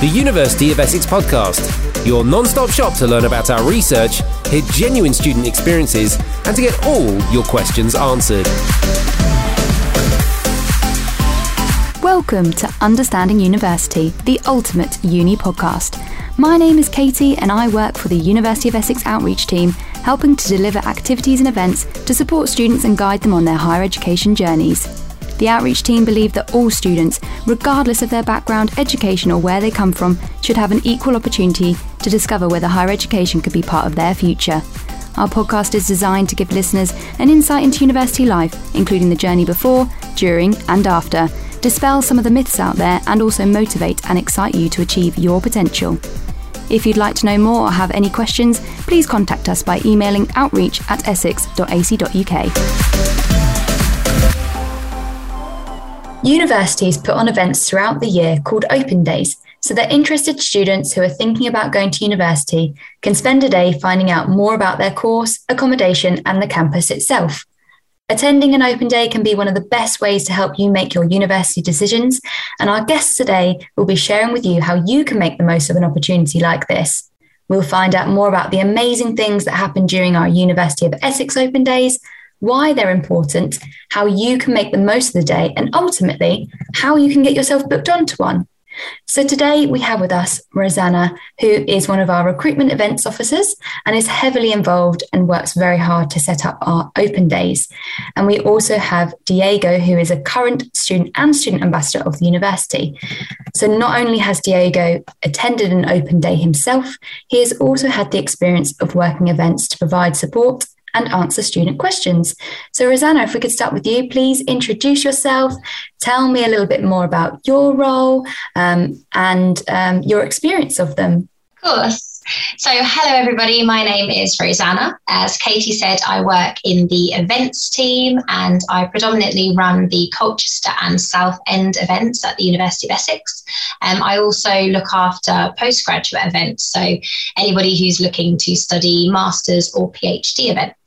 the University of Essex podcast, your non stop shop to learn about our research, hear genuine student experiences, and to get all your questions answered. Welcome to Understanding University, the ultimate uni podcast. My name is Katie, and I work for the University of Essex Outreach Team, helping to deliver activities and events to support students and guide them on their higher education journeys. The outreach team believe that all students, regardless of their background, education, or where they come from, should have an equal opportunity to discover whether higher education could be part of their future. Our podcast is designed to give listeners an insight into university life, including the journey before, during, and after, dispel some of the myths out there, and also motivate and excite you to achieve your potential. If you'd like to know more or have any questions, please contact us by emailing outreach at essex.ac.uk. Universities put on events throughout the year called Open Days so that interested students who are thinking about going to university can spend a day finding out more about their course, accommodation, and the campus itself. Attending an open day can be one of the best ways to help you make your university decisions, and our guests today will be sharing with you how you can make the most of an opportunity like this. We'll find out more about the amazing things that happen during our University of Essex Open Days, why they're important, how you can make the most of the day, and ultimately, how you can get yourself booked onto one. So today we have with us Rosanna, who is one of our recruitment events officers and is heavily involved and works very hard to set up our open days. And we also have Diego, who is a current student and student ambassador of the university. So not only has Diego attended an open day himself, he has also had the experience of working events to provide support and answer student questions. So, Rosanna, if we could start with you, please introduce yourself, tell me a little bit more about your role um, and um, your experience of them. Of course. So, hello everybody. My name is Rosanna. As Katie said, I work in the events team and I predominantly run the Colchester and Southend events at the University of Essex. Um, I also look after postgraduate events. So, anybody who's looking to study master's or PhD events.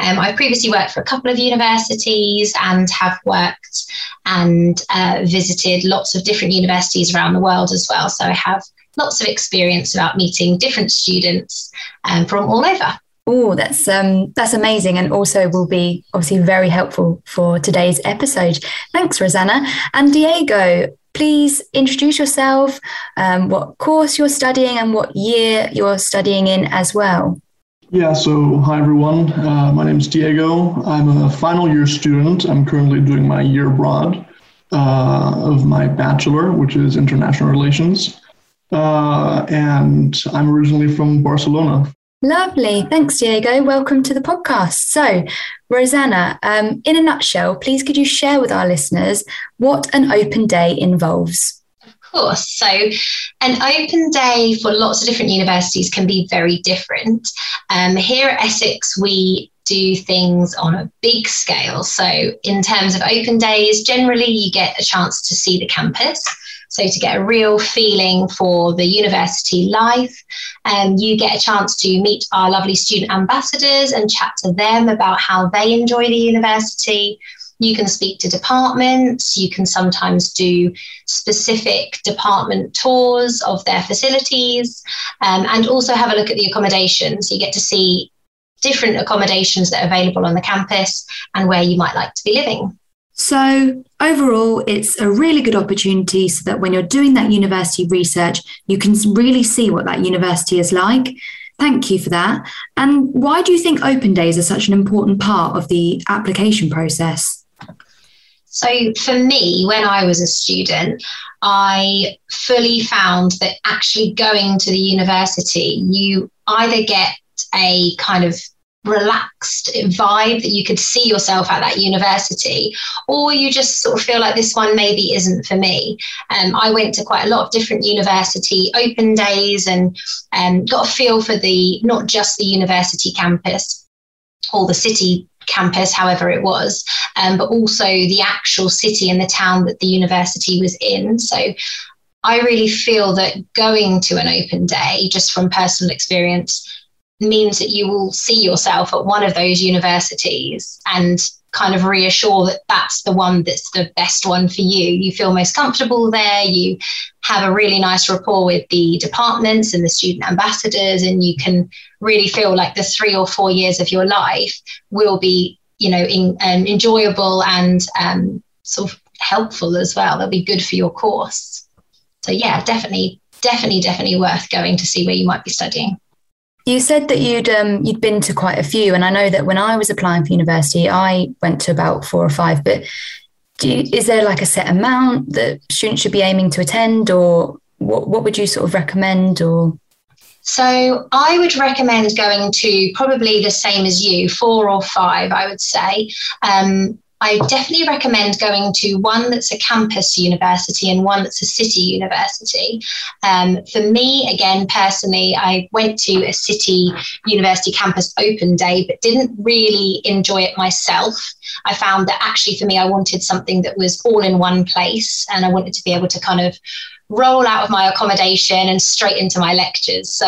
Um, I previously worked for a couple of universities and have worked and uh, visited lots of different universities around the world as well. So I have lots of experience about meeting different students um, from all over. Oh, that's um, that's amazing, and also will be obviously very helpful for today's episode. Thanks, Rosanna and Diego. Please introduce yourself, um, what course you're studying, and what year you're studying in as well. Yeah, so hi everyone. Uh, my name is Diego. I'm a final year student. I'm currently doing my year abroad uh, of my bachelor, which is international relations. Uh, and I'm originally from Barcelona. Lovely. Thanks, Diego. Welcome to the podcast. So, Rosanna, um, in a nutshell, please could you share with our listeners what an open day involves? Course. So, an open day for lots of different universities can be very different. Um, here at Essex, we do things on a big scale. So, in terms of open days, generally you get a chance to see the campus. So, to get a real feeling for the university life, um, you get a chance to meet our lovely student ambassadors and chat to them about how they enjoy the university. You can speak to departments, you can sometimes do specific department tours of their facilities, um, and also have a look at the accommodation. So, you get to see different accommodations that are available on the campus and where you might like to be living. So, overall, it's a really good opportunity so that when you're doing that university research, you can really see what that university is like. Thank you for that. And why do you think open days are such an important part of the application process? So, for me, when I was a student, I fully found that actually going to the university, you either get a kind of relaxed vibe that you could see yourself at that university or you just sort of feel like this one maybe isn't for me. Um, i went to quite a lot of different university open days and um, got a feel for the not just the university campus or the city campus however it was um, but also the actual city and the town that the university was in. So I really feel that going to an open day, just from personal experience, means that you will see yourself at one of those universities and kind of reassure that that's the one that's the best one for you. You feel most comfortable there. You have a really nice rapport with the departments and the student ambassadors, and you can really feel like the three or four years of your life will be, you know, in, um, enjoyable and um, sort of helpful as well. They'll be good for your course. So yeah, definitely, definitely, definitely worth going to see where you might be studying. You said that you'd um, you'd been to quite a few, and I know that when I was applying for university, I went to about four or five. But you, is there like a set amount that students should be aiming to attend, or what what would you sort of recommend? Or so I would recommend going to probably the same as you, four or five, I would say. Um, I definitely recommend going to one that's a campus university and one that's a city university. Um, for me, again, personally, I went to a city university campus open day, but didn't really enjoy it myself. I found that actually for me, I wanted something that was all in one place and I wanted to be able to kind of roll out of my accommodation and straight into my lectures. So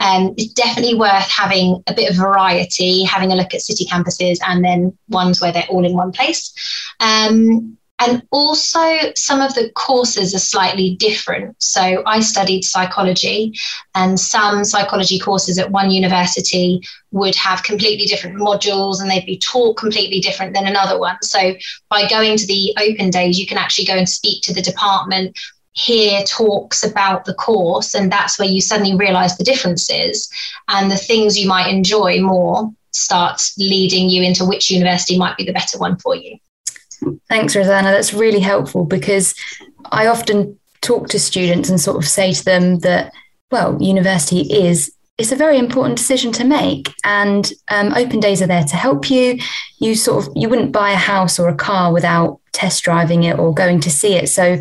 um, it's definitely worth having a bit of variety, having a look at city campuses and then ones where they're all in one place. Um, and also, some of the courses are slightly different. So, I studied psychology, and some psychology courses at one university would have completely different modules and they'd be taught completely different than another one. So, by going to the open days, you can actually go and speak to the department, hear talks about the course, and that's where you suddenly realize the differences and the things you might enjoy more start leading you into which university might be the better one for you. Thanks, Rosanna. That's really helpful because I often talk to students and sort of say to them that, well, university is it's a very important decision to make and um, open days are there to help you you sort of you wouldn't buy a house or a car without test driving it or going to see it so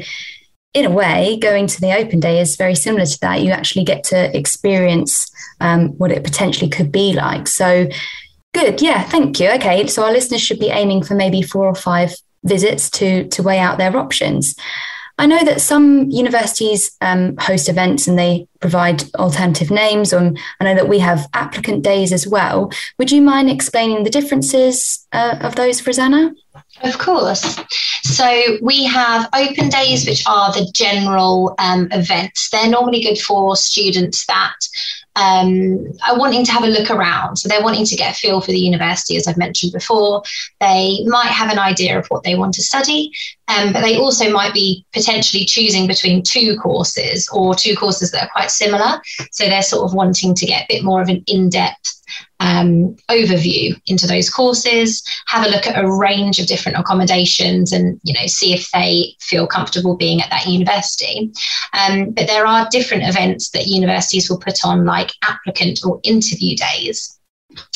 in a way, going to the open day is very similar to that. You actually get to experience um, what it potentially could be like. So, good. Yeah, thank you. Okay, so our listeners should be aiming for maybe four or five visits to to weigh out their options. I know that some universities um, host events and they provide alternative names. Um, I know that we have applicant days as well. Would you mind explaining the differences uh, of those, Rosanna? Of course. So we have open days, which are the general um, events. They're normally good for students that um, are wanting to have a look around. So they're wanting to get a feel for the university, as I've mentioned before. They might have an idea of what they want to study, um, but they also might be potentially choosing between two courses or two courses that are quite similar. So they're sort of wanting to get a bit more of an in depth um, overview into those courses, have a look at a range of different accommodations, and you know see if they feel comfortable being at that university. Um, but there are different events that universities will put on, like applicant or interview days.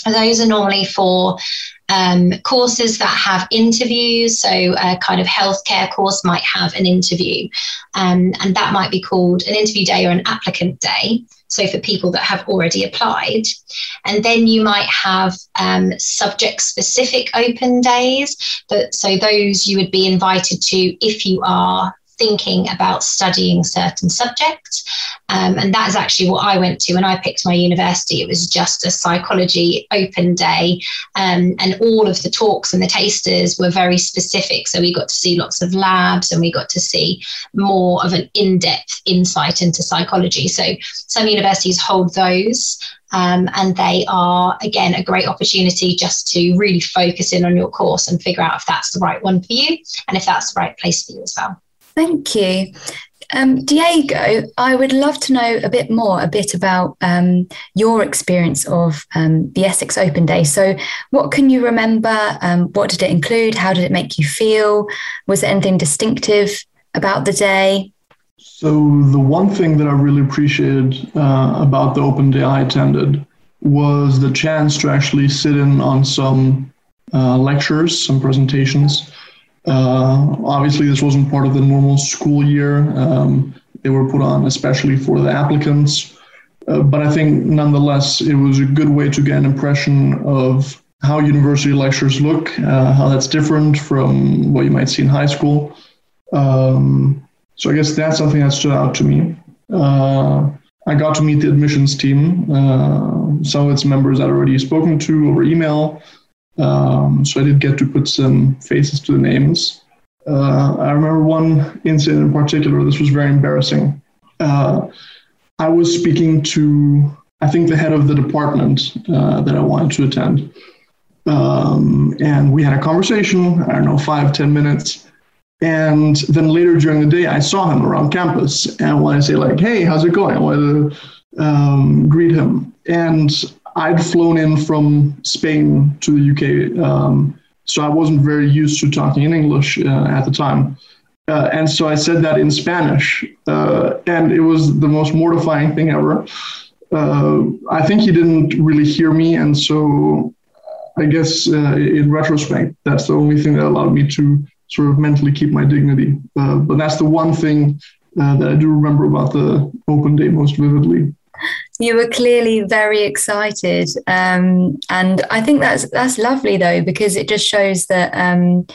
Those are normally for um, courses that have interviews. So, a kind of healthcare course might have an interview, um, and that might be called an interview day or an applicant day. So, for people that have already applied. And then you might have um, subject specific open days. But, so, those you would be invited to if you are thinking about studying certain subjects. Um, and that is actually what I went to when I picked my university. It was just a psychology open day, um, and all of the talks and the tasters were very specific. So we got to see lots of labs and we got to see more of an in depth insight into psychology. So some universities hold those. Um, and they are, again, a great opportunity just to really focus in on your course and figure out if that's the right one for you and if that's the right place for you as well. Thank you. Um, Diego, I would love to know a bit more, a bit about um, your experience of um, the Essex Open Day. So, what can you remember? Um, what did it include? How did it make you feel? Was there anything distinctive about the day? So, the one thing that I really appreciated uh, about the Open Day I attended was the chance to actually sit in on some uh, lectures, some presentations uh, obviously, this wasn't part of the normal school year. Um, they were put on especially for the applicants. Uh, but I think nonetheless, it was a good way to get an impression of how university lectures look, uh, how that's different from what you might see in high school. Um, so I guess that's something that stood out to me. Uh, I got to meet the admissions team, uh, some of its members I'd already spoken to over email, Um, so I did get to put some faces to the names. Uh, I remember one incident in particular. This was very embarrassing. Uh, I was speaking to, I think, the head of the department uh, that I wanted to attend. Um, and we had a conversation, I don't know, five, ten minutes. And then later during the day, I saw him around campus and I wanted to say, like, hey, how's it going? I wanted to um, greet him. And I'd flown in from Spain to the UK. Um, so I wasn't very used to talking in English uh, at the time. Uh, and so I said that in Spanish, uh, and it was the most mortifying thing ever. Uh, I think he didn't really hear me, and so I guess uh, in retrospect, that's the only thing that allowed me to sort of mentally keep my dignity. Uh, but that's the one thing that I do remember about the open day most vividly you were clearly very excited um, and i think that's that's lovely though because it just shows that um,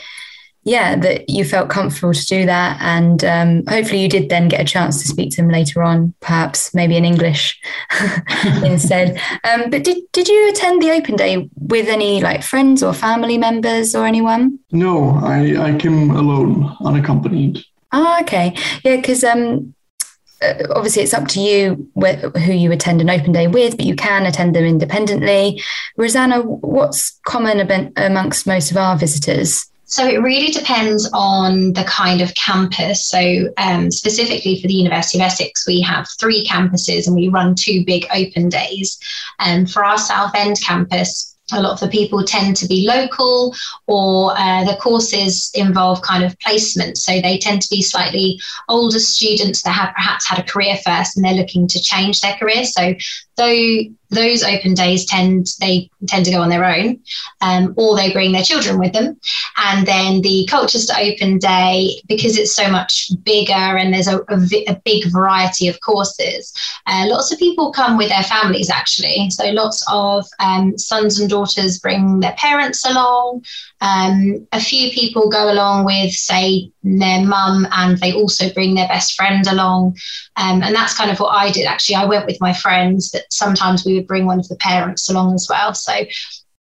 yeah, that you felt comfortable to do that. And um, hopefully you did then get a chance to speak to him later on, perhaps maybe in English instead. Um, but did, did you attend the open day with any like friends or family members or anyone? No, I, I came alone, unaccompanied. Oh, okay. Yeah, because um, obviously it's up to you wh- who you attend an open day with, but you can attend them independently. Rosanna, what's common amongst most of our visitors? So it really depends on the kind of campus. So um, specifically for the University of Essex, we have three campuses and we run two big open days. And for our Southend campus, a lot of the people tend to be local or uh, the courses involve kind of placement. So they tend to be slightly older students that have perhaps had a career first and they're looking to change their career. So though those open days tend they tend to go on their own, um, or they bring their children with them. And then the Colchester Open Day, because it's so much bigger and there's a, a, a big variety of courses, uh, lots of people come with their families actually. So lots of um, sons and daughters bring their parents along. Um, a few people go along with, say, their mum, and they also bring their best friend along. Um, and that's kind of what I did actually. I went with my friends, but sometimes we would bring one of the parents along as well. So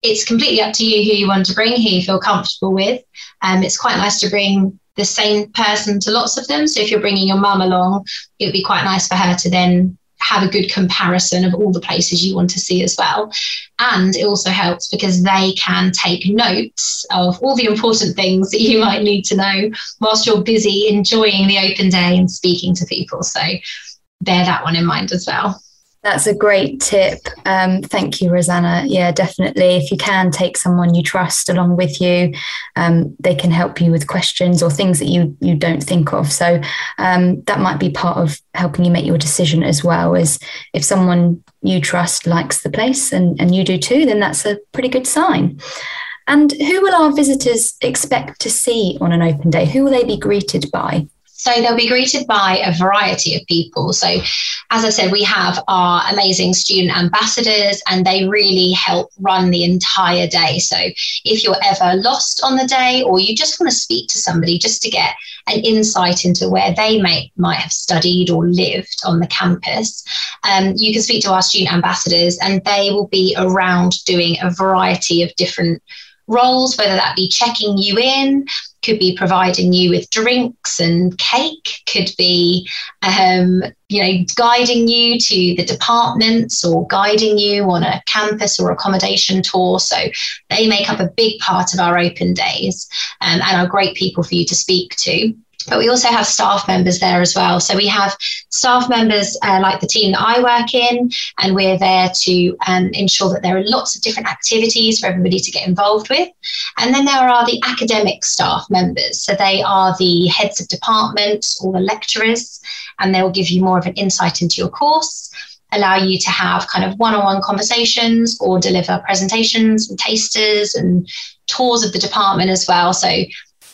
it's completely up to you who you want to bring, who you feel comfortable with. Um, it's quite nice to bring the same person to lots of them. So if you're bringing your mum along, it would be quite nice for her to then have a good comparison of all the places you want to see as well. And it also helps because they can take notes of all the important things that you might need to know whilst you're busy enjoying the open day and speaking to people. So bear that one in mind as well. That's a great tip. Um, thank you, Rosanna. Yeah, definitely. If you can take someone you trust along with you, um, they can help you with questions or things that you you don't think of. So um, that might be part of helping you make your decision as well. Is if someone you trust likes the place and, and you do too, then that's a pretty good sign. And who will our visitors expect to see on an open day? Who will they be greeted by? So they'll be greeted by a variety of people. So, as I said, we have our amazing student ambassadors, and they really help run the entire day. So, if you're ever lost on the day, or you just want to speak to somebody just to get an insight into where they may might have studied or lived on the campus, um, you can speak to our student ambassadors, and they will be around doing a variety of different roles, whether that be checking you in, could be providing you with drinks and cake, could be, um, you know, guiding you to the departments or guiding you on a campus or accommodation tour. So they make up a big part of our open days um, and are great people for you to speak to. But we also have staff members there as well. So we have staff members uh, like the team that I work in, and we're there to um, ensure that there are lots of different activities for everybody to get involved with. And then there are the academic staff members. So they are the heads of departments or the lecturers, and they will give you more of an insight into your course allow you to have kind of one-on-one conversations or deliver presentations and tasters and tours of the department as well so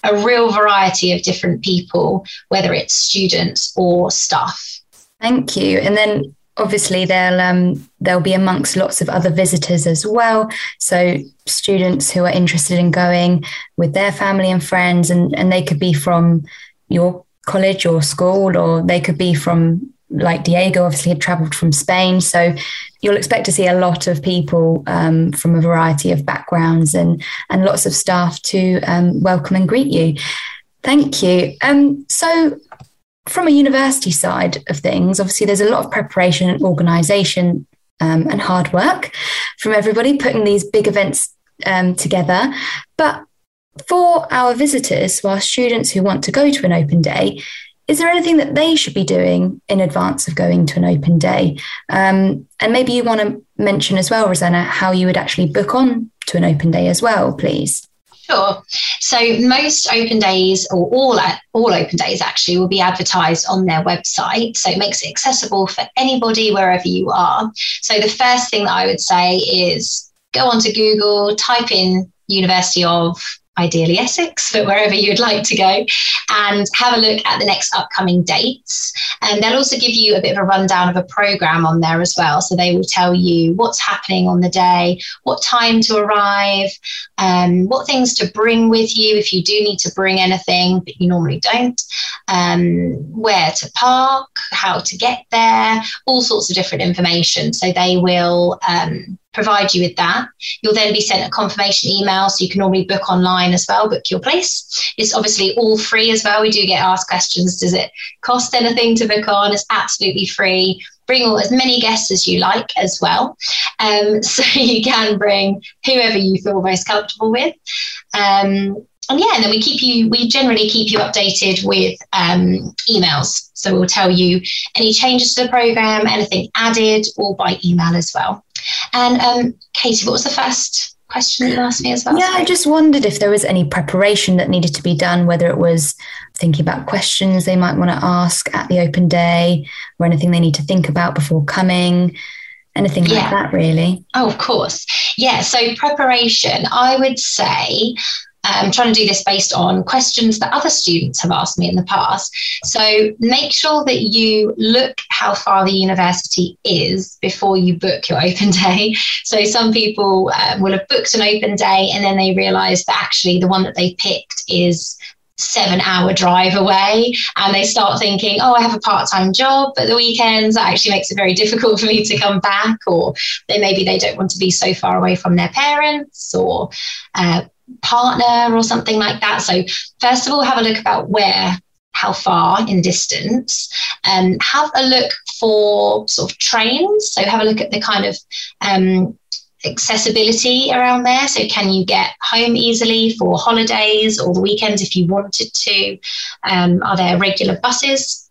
a real variety of different people, whether it's students or staff. Thank you. And then obviously they'll um, they'll be amongst lots of other visitors as well. So students who are interested in going with their family and friends, and and they could be from your college or school, or they could be from like Diego, obviously had travelled from Spain. So you'll expect to see a lot of people um, from a variety of backgrounds and, and lots of staff to um, welcome and greet you. Thank you. Um, so, from a university side of things, obviously, there's a lot of preparation and organisation um, and hard work from everybody putting these big events um, together. But for our visitors, for our students who want to go to an open day, is there anything that they should be doing in advance of going to an open day? Um, and maybe you want to mention as well, Rosanna, how you would actually book on to an open day as well, please. Sure. So most open days, or all all open days, actually, will be advertised on their website. So it makes it accessible for anybody wherever you are. So the first thing that I would say is go onto Google, type in University of ideally Essex, but wherever you'd like to go, and have a look at the next upcoming dates. And they'll also give you a bit of a rundown of a program on there as well. So they will tell you what's happening on the day, what time to arrive, um, what things to bring with you if you do need to bring anything, but you normally don't, um, where to park, how to get there, all sorts of different information. So they will. Um, provide you with that. You'll then be sent a confirmation email, so you can normally book online as well, book your place. It's obviously all free as well. We do get asked questions Does it cost anything to book on? It's absolutely free. Bring all, as many guests as you like as well. Um, so you can bring whoever you feel most comfortable with. Um, and yeah, and then we keep you, we generally keep you updated with um, emails. So we'll tell you any changes to the program, anything added, all by email as well. And um, Katie, what was the first question you asked me as well? Yeah, I just wondered if there was any preparation that needed to be done, whether it was thinking about questions they might want to ask at the open day or anything they need to think about before coming anything yeah. like that really oh of course yeah so preparation i would say I'm trying to do this based on questions that other students have asked me in the past. So make sure that you look how far the university is before you book your open day. So some people um, will have booked an open day and then they realize that actually the one that they picked is seven hour drive away and they start thinking oh i have a part-time job at the weekends that actually makes it very difficult for me to come back or they maybe they don't want to be so far away from their parents or uh, partner or something like that. So, first of all, have a look about where, how far in distance. Um, have a look for sort of trains. So, have a look at the kind of um, accessibility around there. So, can you get home easily for holidays or the weekends if you wanted to? Um, are there regular buses?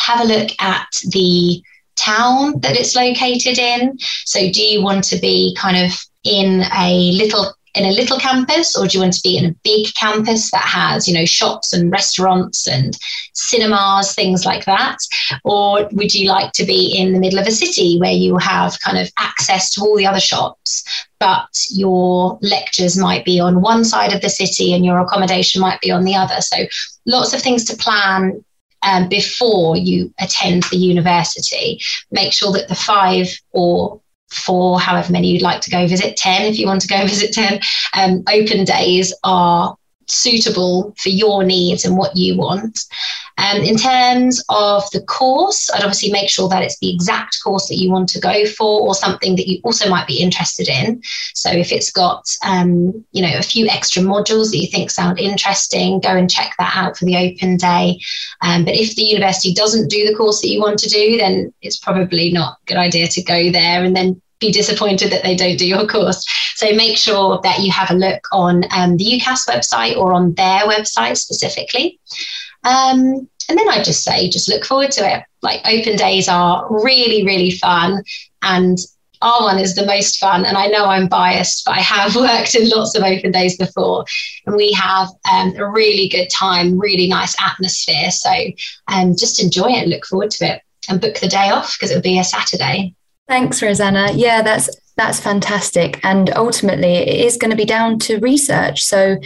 Have a look at the town that it's located in. So, do you want to be kind of in a little in a little campus or do you want to be in a big campus that has you know shops and restaurants and cinemas things like that? Or would you like to be in the middle of a city where you have kind of access to all the other shops but your lectures might be on one side of the city and your accommodation might be on the other? So lots of things to plan um, before you attend the university. Make sure that the five or for however many you'd like to go visit 10 if you want to go visit 10 um, open days are suitable for your needs and what you want. Um, in terms of the course, I'd obviously make sure that it's the exact course that you want to go for or something that you also might be interested in. So if it's got, um, you know, a few extra modules that you think sound interesting, go and check that out for the open day. Um, but if the university doesn't do the course that you want to do, then it's probably not a good idea to go there and then be disappointed that they don't do your course. So make sure that you have a look on um, the UCAS website or on their website specifically. Um, and then I just say, just look forward to it. Like open days are really, really fun. And our one is the most fun. And I know I'm biased, but I have worked in lots of open days before. And we have um, a really good time, really nice atmosphere. So um, just enjoy it, look forward to it, and book the day off because it'll be a Saturday. Thanks, Rosanna. Yeah, that's that's fantastic. And ultimately, it is going to be down to research. So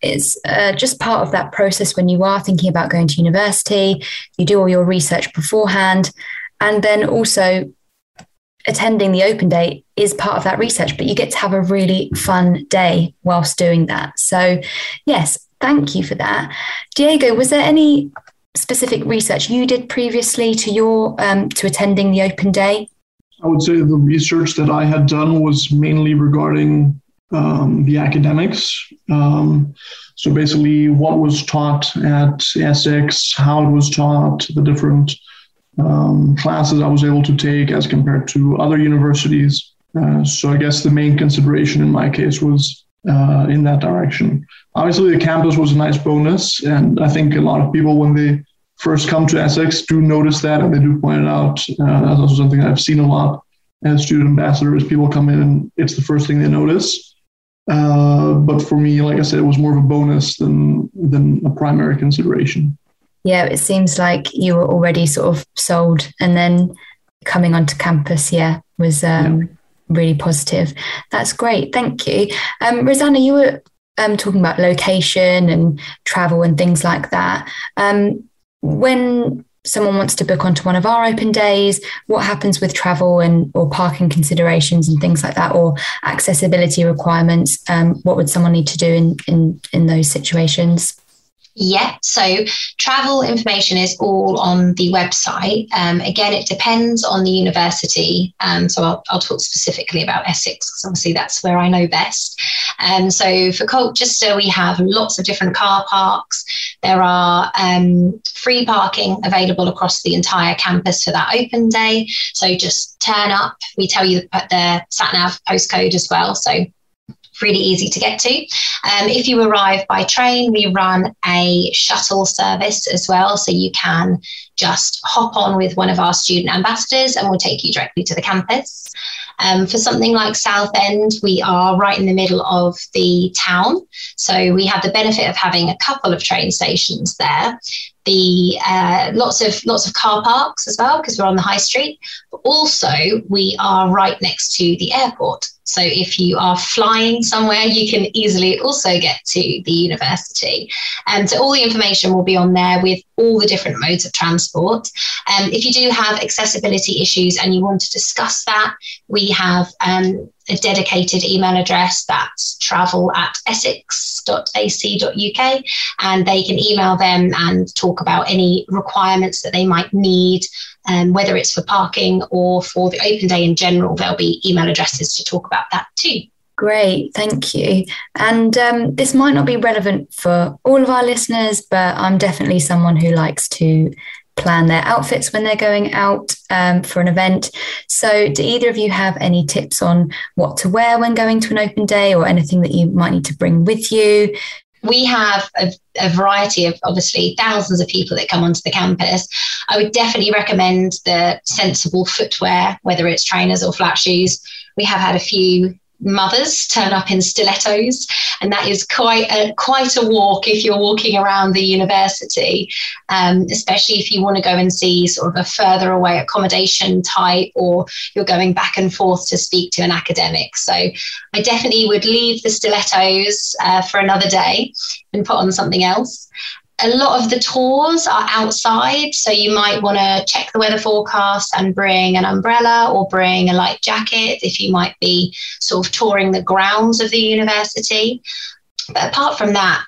it's uh, just part of that process when you are thinking about going to university. You do all your research beforehand, and then also attending the open day is part of that research. But you get to have a really fun day whilst doing that. So, yes, thank you for that, Diego. Was there any specific research you did previously to your um, to attending the open day? I would say the research that I had done was mainly regarding um, the academics. Um, so basically, what was taught at Essex, how it was taught, the different um, classes I was able to take as compared to other universities. Uh, so I guess the main consideration in my case was uh, in that direction. Obviously, the campus was a nice bonus, and I think a lot of people, when they first come to Essex, do notice that, and they do point it out. Uh, that's also something I've seen a lot as student ambassadors. People come in, and it's the first thing they notice. Uh, but for me, like I said, it was more of a bonus than than a primary consideration. Yeah, it seems like you were already sort of sold, and then coming onto campus, yeah, was um, yeah. really positive. That's great. Thank you, um, Rosanna. You were um, talking about location and travel and things like that. Um, when someone wants to book onto one of our open days, what happens with travel and or parking considerations and things like that, or accessibility requirements? Um, what would someone need to do in in in those situations? Yeah, so travel information is all on the website. Um, again, it depends on the university. Um, so I'll, I'll, talk specifically about Essex because obviously that's where I know best. Um, so for Colchester, we have lots of different car parks. There are um, free parking available across the entire campus for that open day. So just turn up. We tell you the, the sat nav postcode as well. So really easy to get to. Um, if you arrive by train, we run a shuttle service as well. So you can just hop on with one of our student ambassadors and we'll take you directly to the campus. Um, for something like Southend, we are right in the middle of the town. So we have the benefit of having a couple of train stations there. The uh, lots of lots of car parks as well because we're on the high street. But also, we are right next to the airport. So if you are flying somewhere, you can easily also get to the university. And so all the information will be on there with all the different modes of transport. Um, if you do have accessibility issues and you want to discuss that, we have um, a dedicated email address that's travel at essex.ac.uk and they can email them and talk about any requirements that they might need um, whether it's for parking or for the open day in general, there'll be email addresses to talk about that too. Great, thank you. And um, this might not be relevant for all of our listeners, but I'm definitely someone who likes to plan their outfits when they're going out um, for an event. So, do either of you have any tips on what to wear when going to an open day or anything that you might need to bring with you? We have a, a, variety of obviously thousands of people that come onto the campus. I would definitely recommend the sensible footwear, whether it's trainers or flat shoes. We have had a few mothers turn up in stilettos, and that is quite a quite a walk if you're walking around the university, um, especially if you want to go and see sort of a further away accommodation type, or you're going back and forth to speak to an academic. So I definitely would leave the stilettos uh, for another day and put on something else a lot of the tours are outside, so you might want to check the weather forecast and bring an umbrella or bring a light jacket if you might be sort of touring the grounds of the university. But apart from that,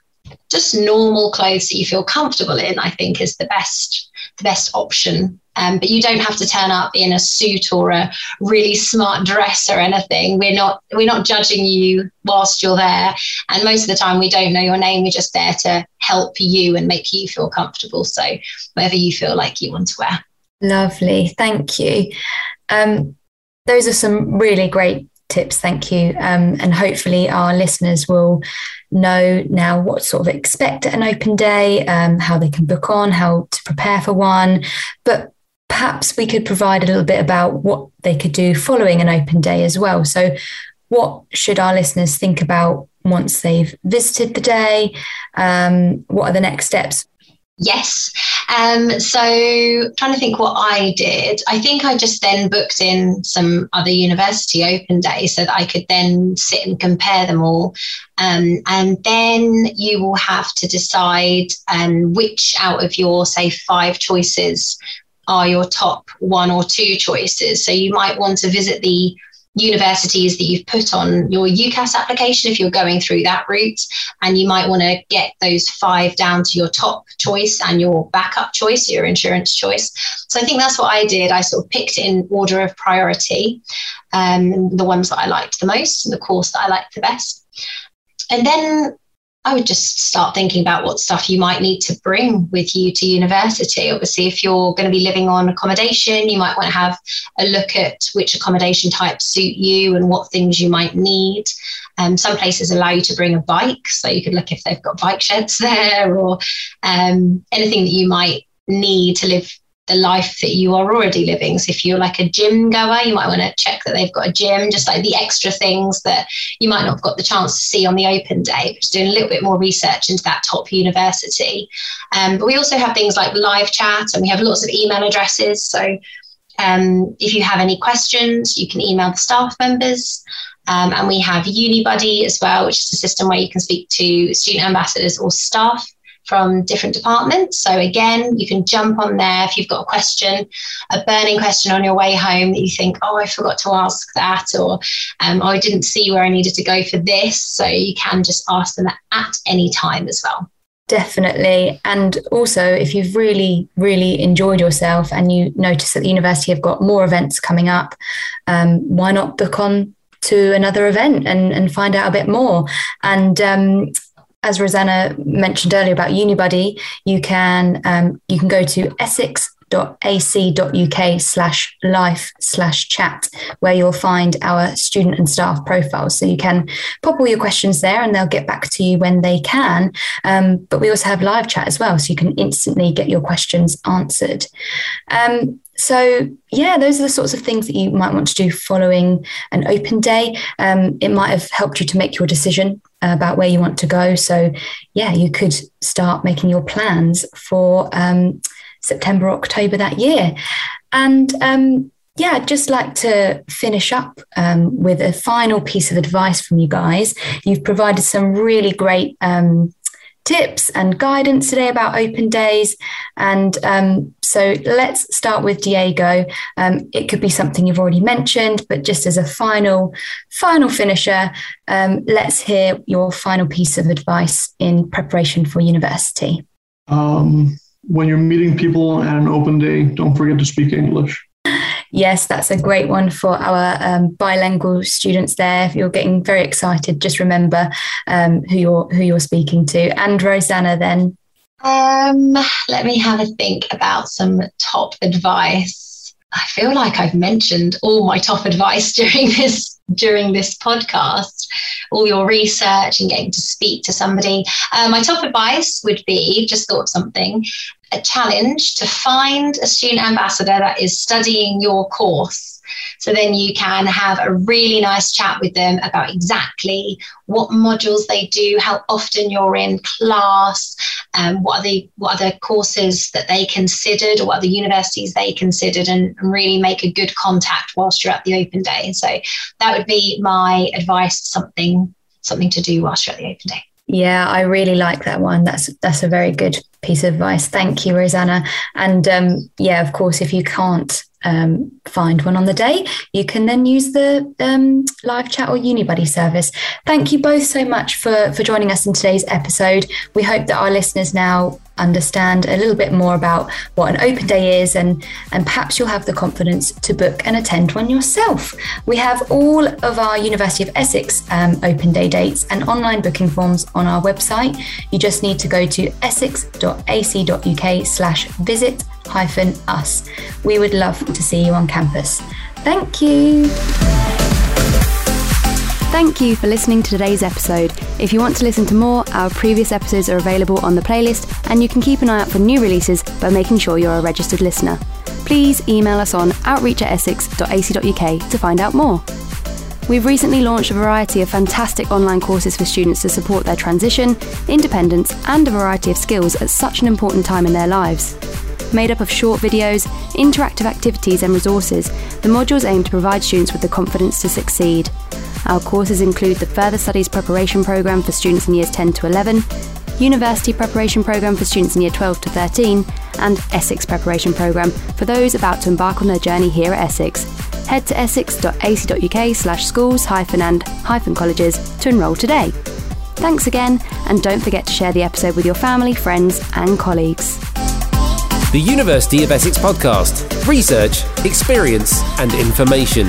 just normal clothes that you feel comfortable in, I think, is the best the best option um, but you don't have to turn up in a suit or a really smart dress or anything. We're not we're not judging you whilst you're there, and most of the time we don't know your name. We're just there to help you and make you feel comfortable. So whatever you feel like you want to wear. Lovely, thank you. Um, those are some really great tips. Thank you, um, and hopefully our listeners will know now what sort of expect at an open day, um, how they can book on, how to prepare for one. But perhaps we could provide a little bit about what they could do following an open day as well. So, what should our listeners think about once they've visited the day? Um, what are the next steps? Yes. Um, so, trying to think what I did. I think I just then booked in some other university open days so that I could then sit and compare them all. Um, and then you will have to decide um, which out of your, say, five choices are your top one or two choices. So you might want to visit the universities that you've put on your UCAS application if you're going through that route. And you might want to get those five down to your top choice and your backup choice, your insurance choice. So I think that's what I did. I sort of picked in order of priority um, the ones that I liked the most, and the course that I liked the best. And then I would just start thinking about what stuff you might need to bring with you to university. Obviously, if you're going to be living on accommodation, you might want to have a look at which accommodation types suit you and what things you might need. Um, some places allow you to bring a bike, so you could look if they've got bike sheds there or um, anything that you might need to live the life that you are already living. So if you're like a gym goer, you might want to check that they've got a gym, just like the extra things that you might not have got the chance to see on the open day, just doing a little bit more research into that top university. Um, but we also have things like live chat and we have lots of email addresses. So um, if you have any questions, you can email the staff members. Um, and we have UniBuddy as well, which is a system where you can speak to student ambassadors or staff from different departments. So again, you can jump on there if you've got a question, a burning question on your way home that you think, oh, I forgot to ask that, or um, oh, I didn't see where I needed to go for this. So you can just ask them at any time as well. Definitely. And also, if you've really, really enjoyed yourself and you notice that the university have got more events coming up, um, why not book on to another event and, and find out a bit more? And um, as Rosanna mentioned earlier about UniBuddy, you can um, you can go to essex.ac.uk slash life slash chat where you'll find our student and staff profiles. So you can pop all your questions there and they'll get back to you when they can. Um, but we also have live chat as well, so you can instantly get your questions answered. Um, so yeah those are the sorts of things that you might want to do following an open day um, it might have helped you to make your decision about where you want to go so yeah you could start making your plans for um, september october that year and um, yeah, I'd just like to finish up um, with a final piece of advice from you guys. You've provided some really great um, tips and guidance today about open days. And um, so let's start with Diego. Um, it could be something you've already mentioned, but just as a final, final finisher, um, let's hear your final piece of advice in preparation for university. Um, when you're meeting people at an open day, don't forget to speak English yes, that's a great one for our um, bilingual students there. If you're getting very excited, just remember um, who you're who you're speaking to. And Rosanna, then. Um, let me have a think about some top advice. I feel like I've mentioned all my top advice during this during this podcast, all your research and getting to speak to somebody. Uh, my top advice would be just thought of something a challenge to find a student ambassador that is studying your course. So then you can have a really nice chat with them about exactly what modules they do, how often you're in class, um, what are the what are the courses that they considered, or what are the universities they considered, and, and really make a good contact whilst you're at the open day. So that would be my advice. Something something to do whilst you're at the open day. Yeah, I really like that one. That's that's a very good piece of advice. Thank you, Rosanna. And um, yeah, of course, if you can't um, find one on the day, you can then use the um, live chat or UniBuddy service. Thank you both so much for, for joining us in today's episode. We hope that our listeners now understand a little bit more about what an open day is and and perhaps you'll have the confidence to book and attend one yourself we have all of our university of essex um, open day dates and online booking forms on our website you just need to go to essex.ac.uk slash visit hyphen us. We would love to see you on campus. Thank you. Thank you for listening to today's episode. If you want to listen to more, our previous episodes are available on the playlist, and you can keep an eye out for new releases by making sure you're a registered listener. Please email us on outreach at essex.ac.uk to find out more. We've recently launched a variety of fantastic online courses for students to support their transition, independence, and a variety of skills at such an important time in their lives. Made up of short videos, interactive activities, and resources, the modules aim to provide students with the confidence to succeed. Our courses include the Further Studies Preparation Programme for students in years 10 to 11, University Preparation Programme for students in year 12 to 13, and Essex Preparation Programme for those about to embark on their journey here at Essex. head to essex.ac.uk slash schools hyphen and hyphen colleges to enrol today. Thanks again, and don't forget to share the episode with your family, friends, and colleagues. The University of Essex podcast research, experience, and information.